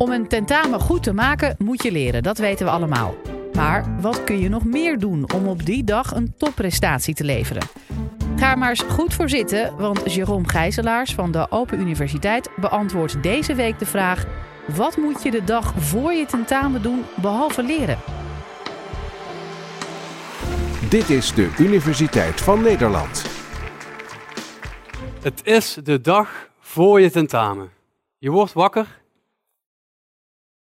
Om een tentamen goed te maken moet je leren, dat weten we allemaal. Maar wat kun je nog meer doen om op die dag een topprestatie te leveren? Ga er maar eens goed voor zitten, want Jérôme Gijzelaars van de Open Universiteit beantwoordt deze week de vraag: wat moet je de dag voor je tentamen doen behalve leren? Dit is de Universiteit van Nederland. Het is de dag voor je tentamen. Je wordt wakker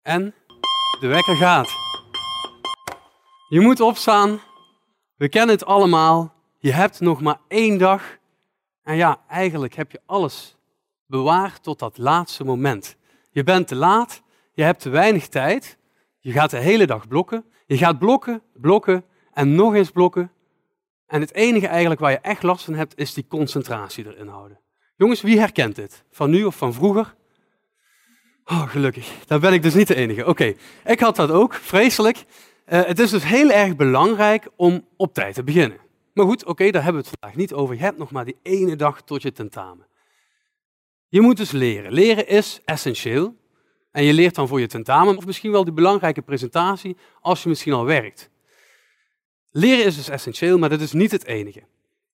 en de wekker gaat. Je moet opstaan. We kennen het allemaal. Je hebt nog maar één dag. En ja, eigenlijk heb je alles bewaard tot dat laatste moment. Je bent te laat, je hebt te weinig tijd. Je gaat de hele dag blokken. Je gaat blokken, blokken en nog eens blokken. En het enige eigenlijk waar je echt last van hebt, is die concentratie erin houden. Jongens, wie herkent dit? Van nu of van vroeger? Oh, gelukkig. Daar ben ik dus niet de enige. Oké, ik had dat ook, vreselijk. Uh, het is dus heel erg belangrijk om op tijd te beginnen. Maar goed, oké, daar hebben we het vandaag niet over. Je hebt nog maar die ene dag tot je tentamen. Je moet dus leren. Leren is essentieel. En je leert dan voor je tentamen, of misschien wel die belangrijke presentatie, als je misschien al werkt. Leren is dus essentieel, maar dat is niet het enige.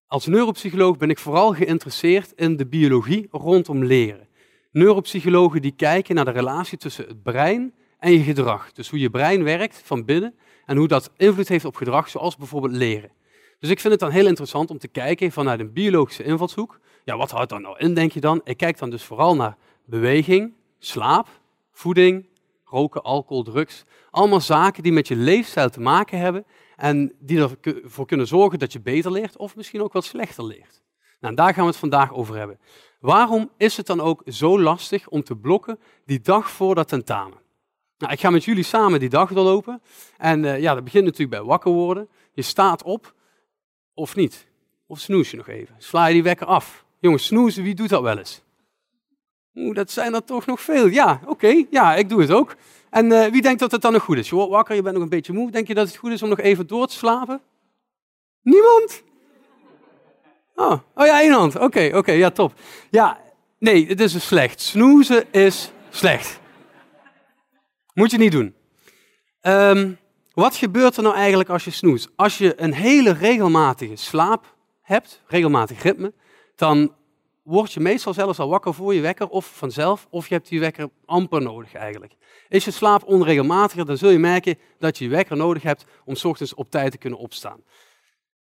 Als neuropsycholoog ben ik vooral geïnteresseerd in de biologie rondom leren. Neuropsychologen die kijken naar de relatie tussen het brein en je gedrag. Dus hoe je brein werkt van binnen en hoe dat invloed heeft op gedrag, zoals bijvoorbeeld leren. Dus ik vind het dan heel interessant om te kijken vanuit een biologische invalshoek. Ja, wat houdt dat nou in, denk je dan? Ik kijk dan dus vooral naar beweging, slaap, voeding, roken, alcohol, drugs. Allemaal zaken die met je leefstijl te maken hebben en die ervoor kunnen zorgen dat je beter leert of misschien ook wat slechter leert. Nou, daar gaan we het vandaag over hebben. Waarom is het dan ook zo lastig om te blokken die dag voor dat tentamen? Nou, ik ga met jullie samen die dag doorlopen. En uh, ja, dat begint natuurlijk bij wakker worden. Je staat op, of niet? Of snoes je nog even? Sla je die wekker af? Jongens, snoezen, wie doet dat wel eens? Oeh, dat zijn er toch nog veel. Ja, oké, ja, ik doe het ook. En uh, wie denkt dat het dan nog goed is? Je wordt wakker, je bent nog een beetje moe. Denk je dat het goed is om nog even door te slapen? Niemand? Oh, oh ja, één hand. Oké, oké, ja, top. Ja, nee, het is dus slecht. Snoezen is slecht. Moet je niet doen. Um, wat gebeurt er nou eigenlijk als je snoest? Als je een hele regelmatige slaap hebt, regelmatig ritme, dan word je meestal zelfs al wakker voor je wekker of vanzelf, of je hebt die wekker amper nodig eigenlijk. Is je slaap onregelmatiger, dan zul je merken dat je je wekker nodig hebt om s ochtends op tijd te kunnen opstaan.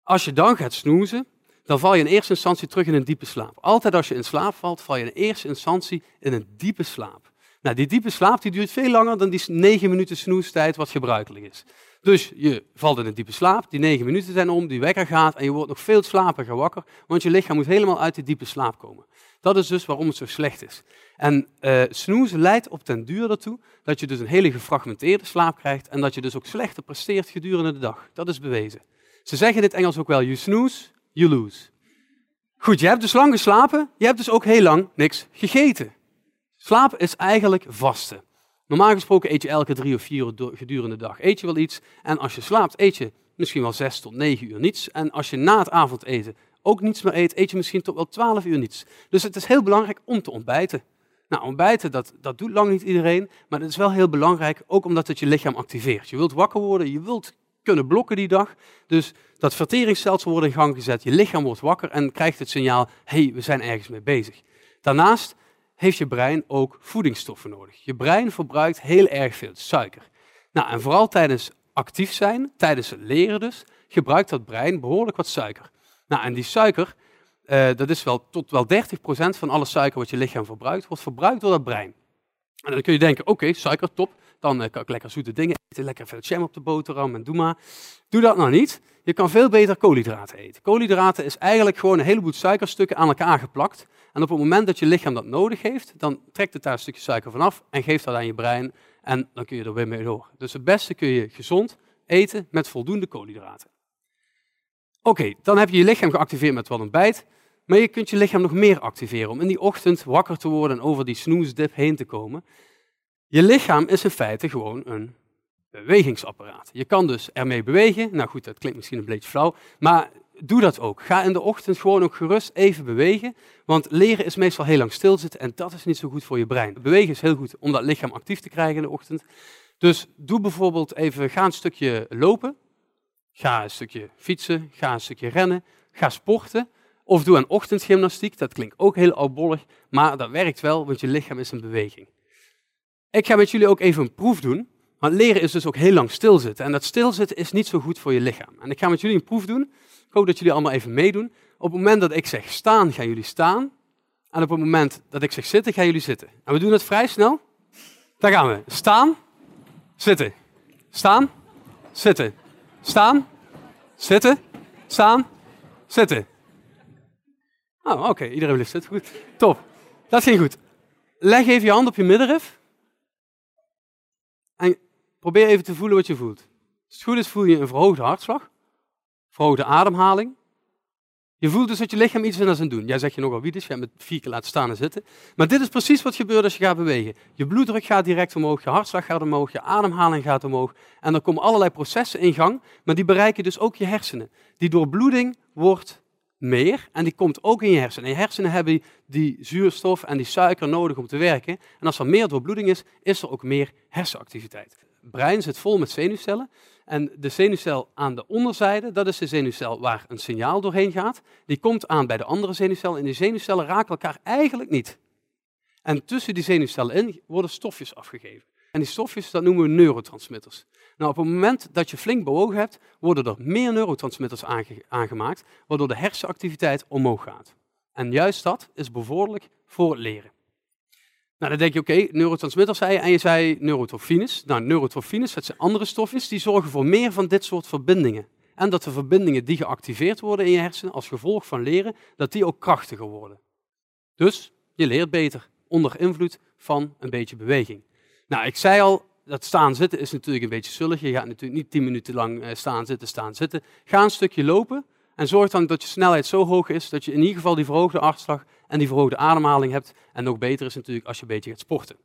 Als je dan gaat snoezen, dan val je in eerste instantie terug in een diepe slaap. Altijd als je in slaap valt, val je in eerste instantie in een diepe slaap. Nou, die diepe slaap die duurt veel langer dan die 9 minuten snoestijd wat gebruikelijk is. Dus je valt in een diepe slaap, die 9 minuten zijn om, die wekker gaat en je wordt nog veel slapiger wakker, want je lichaam moet helemaal uit die diepe slaap komen. Dat is dus waarom het zo slecht is. En uh, snoezen leidt op ten duur ertoe dat je dus een hele gefragmenteerde slaap krijgt en dat je dus ook slechter presteert gedurende de dag. Dat is bewezen. Ze zeggen in het Engels ook wel, you snooze, you lose. Goed, je hebt dus lang geslapen, je hebt dus ook heel lang niks gegeten. Slaap is eigenlijk vasten. Normaal gesproken eet je elke drie of vier uur gedurende de dag. Eet je wel iets en als je slaapt eet je misschien wel zes tot negen uur niets. En als je na het avondeten ook niets meer eet, eet je misschien tot wel twaalf uur niets. Dus het is heel belangrijk om te ontbijten. Nou, ontbijten, dat, dat doet lang niet iedereen, maar het is wel heel belangrijk, ook omdat het je lichaam activeert. Je wilt wakker worden, je wilt kunnen blokken die dag. Dus dat verteringsstelsel wordt in gang gezet, je lichaam wordt wakker en krijgt het signaal, hey, we zijn ergens mee bezig. Daarnaast heeft je brein ook voedingsstoffen nodig. Je brein verbruikt heel erg veel suiker. Nou, en vooral tijdens actief zijn, tijdens het leren dus, gebruikt dat brein behoorlijk wat suiker. Nou, en die suiker, uh, dat is wel tot wel 30% van alle suiker wat je lichaam verbruikt, wordt verbruikt door dat brein. En dan kun je denken, oké, suiker, top, dan uh, kan ik lekker zoete dingen eten, lekker veel jam op de boterham en doe maar. Doe dat nou niet. Je kan veel beter koolhydraten eten. Koolhydraten is eigenlijk gewoon een heleboel suikerstukken aan elkaar geplakt. En op het moment dat je lichaam dat nodig heeft, dan trekt het daar een stukje suiker vanaf en geeft dat aan je brein en dan kun je er weer mee door. Dus het beste kun je gezond eten met voldoende koolhydraten. Oké, dan heb je je lichaam geactiveerd met wat ontbijt, maar je kunt je lichaam nog meer activeren om in die ochtend wakker te worden en over die snoesdip heen te komen. Je lichaam is in feite gewoon een bewegingsapparaat. Je kan dus ermee bewegen. Nou goed, dat klinkt misschien een beetje flauw, maar doe dat ook. Ga in de ochtend gewoon ook gerust even bewegen. Want leren is meestal heel lang stilzitten en dat is niet zo goed voor je brein. Bewegen is heel goed om dat lichaam actief te krijgen in de ochtend. Dus doe bijvoorbeeld even, ga een stukje lopen. Ga een stukje fietsen, ga een stukje rennen, ga sporten. Of doe een ochtendgymnastiek, dat klinkt ook heel oudbollig, maar dat werkt wel, want je lichaam is in beweging. Ik ga met jullie ook even een proef doen, want leren is dus ook heel lang stilzitten. En dat stilzitten is niet zo goed voor je lichaam. En ik ga met jullie een proef doen. Ik hoop dat jullie allemaal even meedoen. Op het moment dat ik zeg staan, gaan jullie staan. En op het moment dat ik zeg zitten, gaan jullie zitten. En we doen het vrij snel. Daar gaan we. Staan, zitten. Staan, zitten. Staan, zitten, staan, zitten. Oh, oké, iedereen blijft zitten. Goed. Top. Dat ging goed. Leg even je hand op je middenrif. Probeer even te voelen wat je voelt. Als het goed is, voel je een verhoogde hartslag, verhoogde ademhaling. Je voelt dus dat je lichaam iets aan het doen. Jij zegt je nogal wie dus, jij met vier keer laten staan en zitten. Maar dit is precies wat gebeurt als je gaat bewegen. Je bloeddruk gaat direct omhoog, je hartslag gaat omhoog, je ademhaling gaat omhoog. En er komen allerlei processen in gang, maar die bereiken dus ook je hersenen. Die doorbloeding wordt meer en die komt ook in je hersenen. En je hersenen hebben die zuurstof en die suiker nodig om te werken. En als er meer doorbloeding is, is er ook meer hersenactiviteit. Brein zit vol met zenuwcellen. En de zenuwcel aan de onderzijde, dat is de zenuwcel waar een signaal doorheen gaat. Die komt aan bij de andere zenuwcel en die zenuwcellen raken elkaar eigenlijk niet. En tussen die zenuwcellen in worden stofjes afgegeven. En die stofjes, dat noemen we neurotransmitters. Nou, op het moment dat je flink bewogen hebt, worden er meer neurotransmitters aangemaakt, waardoor de hersenactiviteit omhoog gaat. En juist dat is bevorderlijk voor het leren. Nou, dan denk je, oké, neurotransmitters zei je, en je zei neurotrofines. Nou, neurotrofines, dat zijn andere stofjes, die zorgen voor meer van dit soort verbindingen. En dat de verbindingen die geactiveerd worden in je hersenen als gevolg van leren, dat die ook krachtiger worden. Dus je leert beter onder invloed van een beetje beweging. Nou, ik zei al, dat staan zitten is natuurlijk een beetje zullig. Je gaat natuurlijk niet tien minuten lang eh, staan zitten, staan zitten. Ga een stukje lopen en zorg dan dat je snelheid zo hoog is dat je in ieder geval die verhoogde hartslag en die verhoogde ademhaling hebt. En nog beter is natuurlijk als je een beetje gaat sporten.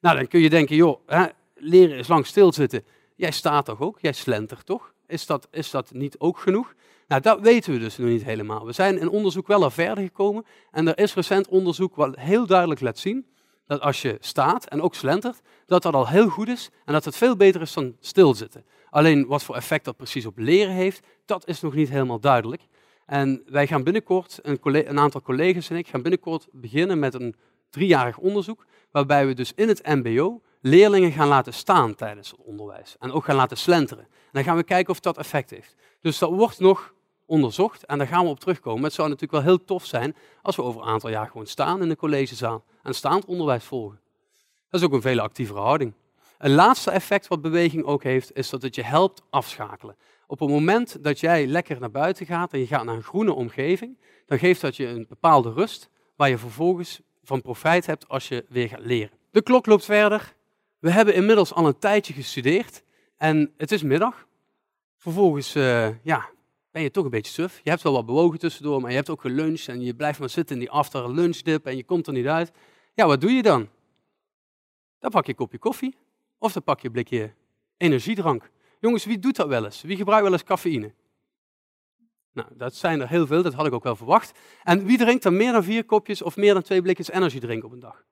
Nou, dan kun je denken, joh, hè, leren is lang stilzitten. Jij staat toch ook? Jij slentert toch? Is dat, is dat niet ook genoeg? Nou, dat weten we dus nog niet helemaal. We zijn in onderzoek wel al verder gekomen. En er is recent onderzoek wat heel duidelijk laat zien dat als je staat en ook slentert, dat dat al heel goed is en dat het veel beter is dan stilzitten. Alleen wat voor effect dat precies op leren heeft, dat is nog niet helemaal duidelijk. En wij gaan binnenkort, een, een aantal collega's en ik, gaan binnenkort beginnen met een driejarig onderzoek, waarbij we dus in het mbo leerlingen gaan laten staan tijdens het onderwijs. En ook gaan laten slenteren. En dan gaan we kijken of dat effect heeft. Dus dat wordt nog onderzocht en daar gaan we op terugkomen. Het zou natuurlijk wel heel tof zijn als we over een aantal jaar gewoon staan in de collegezaal en staand onderwijs volgen. Dat is ook een veel actievere houding. Een laatste effect wat beweging ook heeft, is dat het je helpt afschakelen. Op het moment dat jij lekker naar buiten gaat en je gaat naar een groene omgeving, dan geeft dat je een bepaalde rust waar je vervolgens van profijt hebt als je weer gaat leren. De klok loopt verder. We hebben inmiddels al een tijdje gestudeerd en het is middag. Vervolgens uh, ja, ben je toch een beetje suf. Je hebt wel wat bewogen tussendoor, maar je hebt ook geluncht en je blijft maar zitten in die after lunch dip en je komt er niet uit. Ja, wat doe je dan? Dan pak je een kopje koffie of dan pak je een blikje energiedrank. Jongens, wie doet dat wel eens? Wie gebruikt wel eens cafeïne? Nou, dat zijn er heel veel, dat had ik ook wel verwacht. En wie drinkt dan meer dan vier kopjes of meer dan twee blikjes energiedrink op een dag?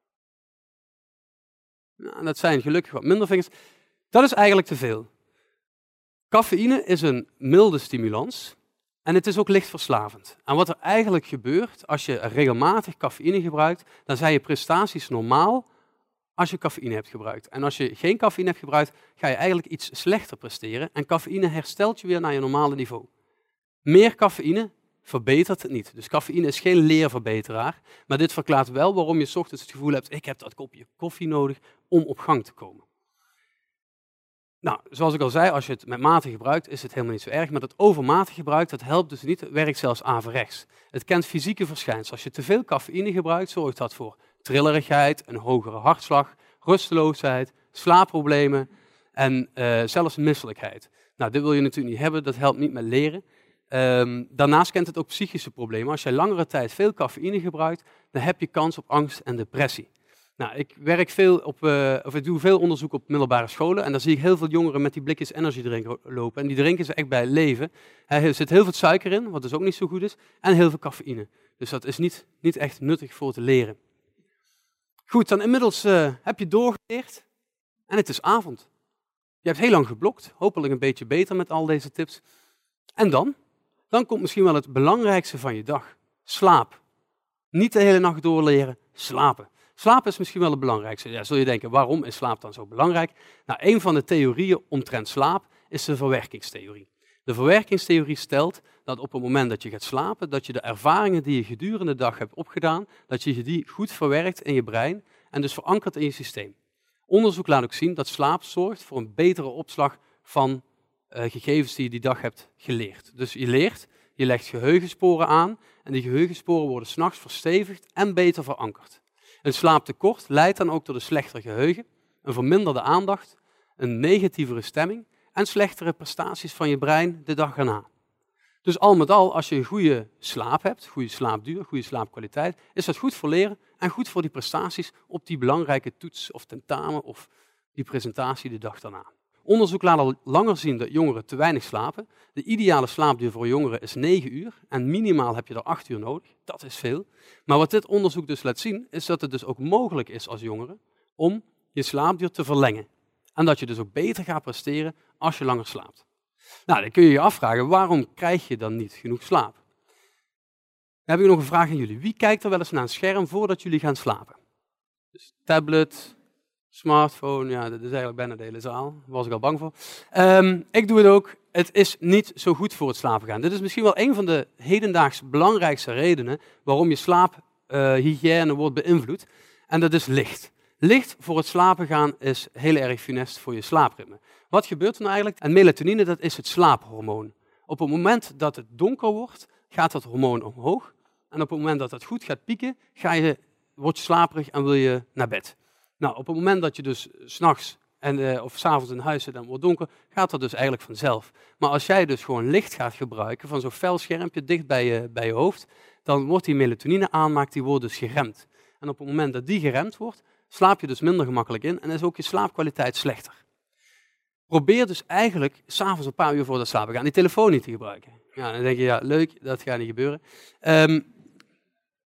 Nou, dat zijn gelukkig wat minder vingers. Dat is eigenlijk te veel. Cafeïne is een milde stimulans en het is ook licht verslavend. En wat er eigenlijk gebeurt als je regelmatig cafeïne gebruikt, dan zijn je prestaties normaal als je cafeïne hebt gebruikt. En als je geen cafeïne hebt gebruikt, ga je eigenlijk iets slechter presteren. En cafeïne herstelt je weer naar je normale niveau. Meer cafeïne verbetert het niet. Dus cafeïne is geen leerverbeteraar. Maar dit verklaart wel waarom je ochtends het gevoel hebt, ik heb dat kopje koffie nodig om op gang te komen. Nou, zoals ik al zei, als je het met mate gebruikt, is het helemaal niet zo erg. Maar dat overmatig gebruik, dat helpt dus niet. Het werkt zelfs averechts. Het kent fysieke verschijnselen. Als je te veel cafeïne gebruikt, zorgt dat voor trillerigheid, een hogere hartslag, rusteloosheid, slaapproblemen en uh, zelfs misselijkheid. Nou, dit wil je natuurlijk niet hebben, dat helpt niet met leren. Um, daarnaast kent het ook psychische problemen. Als je langere tijd veel cafeïne gebruikt, dan heb je kans op angst en depressie. Nou, ik werk veel op, uh, of ik doe veel onderzoek op middelbare scholen en dan zie ik heel veel jongeren met die blikjes energy drink lopen. En die drinken ze echt bij leven. Er zit heel veel suiker in, wat dus ook niet zo goed is, en heel veel cafeïne. Dus dat is niet, niet echt nuttig voor te leren. Goed, dan inmiddels uh, heb je doorgeleerd en het is avond. Je hebt heel lang geblokt, hopelijk een beetje beter met al deze tips. En dan? Dan komt misschien wel het belangrijkste van je dag. Slaap. Niet de hele nacht doorleren, slapen. Slaap is misschien wel het belangrijkste. Ja, zul je denken, waarom is slaap dan zo belangrijk? Nou, een van de theorieën omtrent slaap is de verwerkingstheorie. De verwerkingstheorie stelt dat op het moment dat je gaat slapen, dat je de ervaringen die je gedurende de dag hebt opgedaan, dat je die goed verwerkt in je brein en dus verankert in je systeem. Onderzoek laat ook zien dat slaap zorgt voor een betere opslag van uh, gegevens die je die dag hebt geleerd. Dus je leert, je legt geheugensporen aan en die geheugensporen worden s'nachts verstevigd en beter verankerd. Een slaaptekort leidt dan ook tot een slechter geheugen, een verminderde aandacht, een negatievere stemming en slechtere prestaties van je brein de dag erna. Dus al met al, als je een goede slaap hebt, goede slaapduur, goede slaapkwaliteit, is dat goed voor leren en goed voor die prestaties op die belangrijke toets of tentamen of die presentatie de dag daarna. Onderzoek laat al langer zien dat jongeren te weinig slapen. De ideale slaapduur voor jongeren is 9 uur en minimaal heb je er 8 uur nodig. Dat is veel. Maar wat dit onderzoek dus laat zien, is dat het dus ook mogelijk is als jongere om je slaapduur te verlengen. En dat je dus ook beter gaat presteren als je langer slaapt. Nou, dan kun je je afvragen, waarom krijg je dan niet genoeg slaap? Dan heb ik nog een vraag aan jullie. Wie kijkt er wel eens naar een scherm voordat jullie gaan slapen? Dus tablet, smartphone, ja, dat is eigenlijk bijna de hele zaal. Daar was ik al bang voor. Ehm, ik doe het ook. Het is niet zo goed voor het slapen gaan. Dit is misschien wel een van de hedendaags belangrijkste redenen waarom je slaaphygiëne wordt beïnvloed. En dat is licht. Licht voor het slapen gaan is heel erg funest voor je slaapritme. Wat gebeurt er nou eigenlijk? En melatonine, dat is het slaaphormoon. Op het moment dat het donker wordt, gaat dat hormoon omhoog. En op het moment dat het goed gaat pieken, ga je, word je slaperig en wil je naar bed. Nou, op het moment dat je dus s'nachts en, uh, of s'avonds in huis zit en het wordt donker, gaat dat dus eigenlijk vanzelf. Maar als jij dus gewoon licht gaat gebruiken van zo'n fel schermpje dicht bij je, bij je hoofd, dan wordt die melatonine aanmaak, die wordt dus geremd. En op het moment dat die geremd wordt, slaap je dus minder gemakkelijk in en is ook je slaapkwaliteit slechter. Probeer dus eigenlijk s'avonds een paar uur voor het slapen gaan die telefoon niet te gebruiken. Ja, dan denk je, ja, leuk, dat gaat niet gebeuren. Um,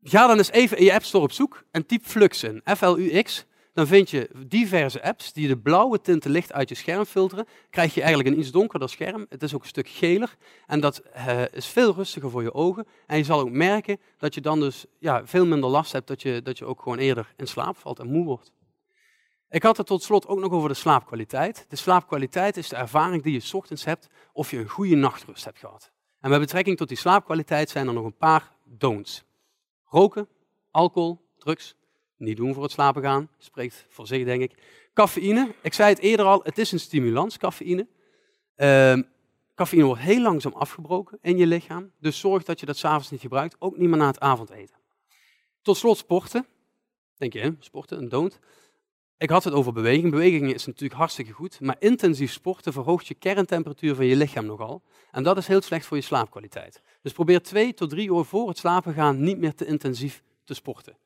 ga dan eens even in je App Store op zoek en typ Flux in, F-L-U-X dan vind je diverse apps die de blauwe tinten licht uit je scherm filteren. Krijg je eigenlijk een iets donkerder scherm. Het is ook een stuk geler en dat uh, is veel rustiger voor je ogen. En je zal ook merken dat je dan dus ja, veel minder last hebt, dat je, dat je ook gewoon eerder in slaap valt en moe wordt. Ik had het tot slot ook nog over de slaapkwaliteit. De slaapkwaliteit is de ervaring die je ochtends hebt of je een goede nachtrust hebt gehad. En met betrekking tot die slaapkwaliteit zijn er nog een paar don'ts. Roken, alcohol, drugs, niet doen voor het slapen gaan. Spreekt voor zich, denk ik. Cafeïne. Ik zei het eerder al, het is een stimulans, cafeïne. Uh, cafeïne wordt heel langzaam afgebroken in je lichaam. Dus zorg dat je dat s'avonds niet gebruikt. Ook niet meer na het avondeten. Tot slot sporten. Denk je, hè? sporten, een don't. Ik had het over beweging. Beweging is natuurlijk hartstikke goed. Maar intensief sporten verhoogt je kerntemperatuur van je lichaam nogal. En dat is heel slecht voor je slaapkwaliteit. Dus probeer twee tot drie uur voor het slapen gaan niet meer te intensief te sporten.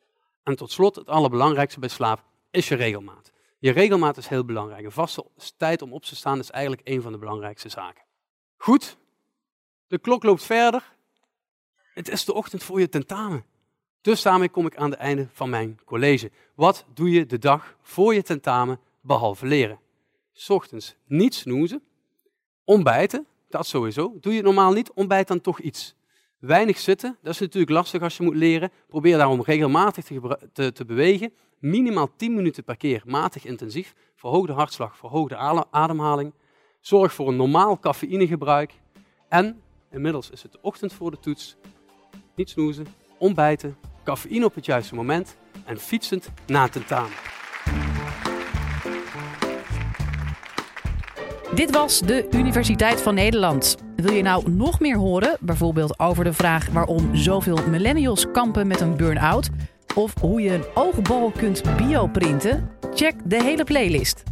En tot slot, het allerbelangrijkste bij slaap is je regelmaat. Je regelmaat is heel belangrijk. Een vaste tijd om op te staan is eigenlijk een van de belangrijkste zaken. Goed, de klok loopt verder. Het is de ochtend voor je tentamen. Dus daarmee kom ik aan het einde van mijn college. Wat doe je de dag voor je tentamen behalve leren? Ochtends niet snoezen, ontbijten, dat sowieso. Doe je normaal niet, ontbijt dan toch iets. Weinig zitten, dat is natuurlijk lastig als je moet leren. Probeer daarom regelmatig te, te, bewegen. Minimaal 10 minuten per keer, matig intensief. Verhoog de hartslag, verhoog de ademhaling. Zorg voor een normaal cafeïnegebruik. En inmiddels is het de ochtend voor de toets. Niet snoezen, ontbijten, cafeïne op het juiste moment en fietsend na tentamen. Dit was de Universiteit van Nederland. Wil je nou nog meer horen, bijvoorbeeld over de vraag waarom zoveel millennials kampen met een burn-out? Of hoe je een oogbal kunt bioprinten? Check de hele playlist.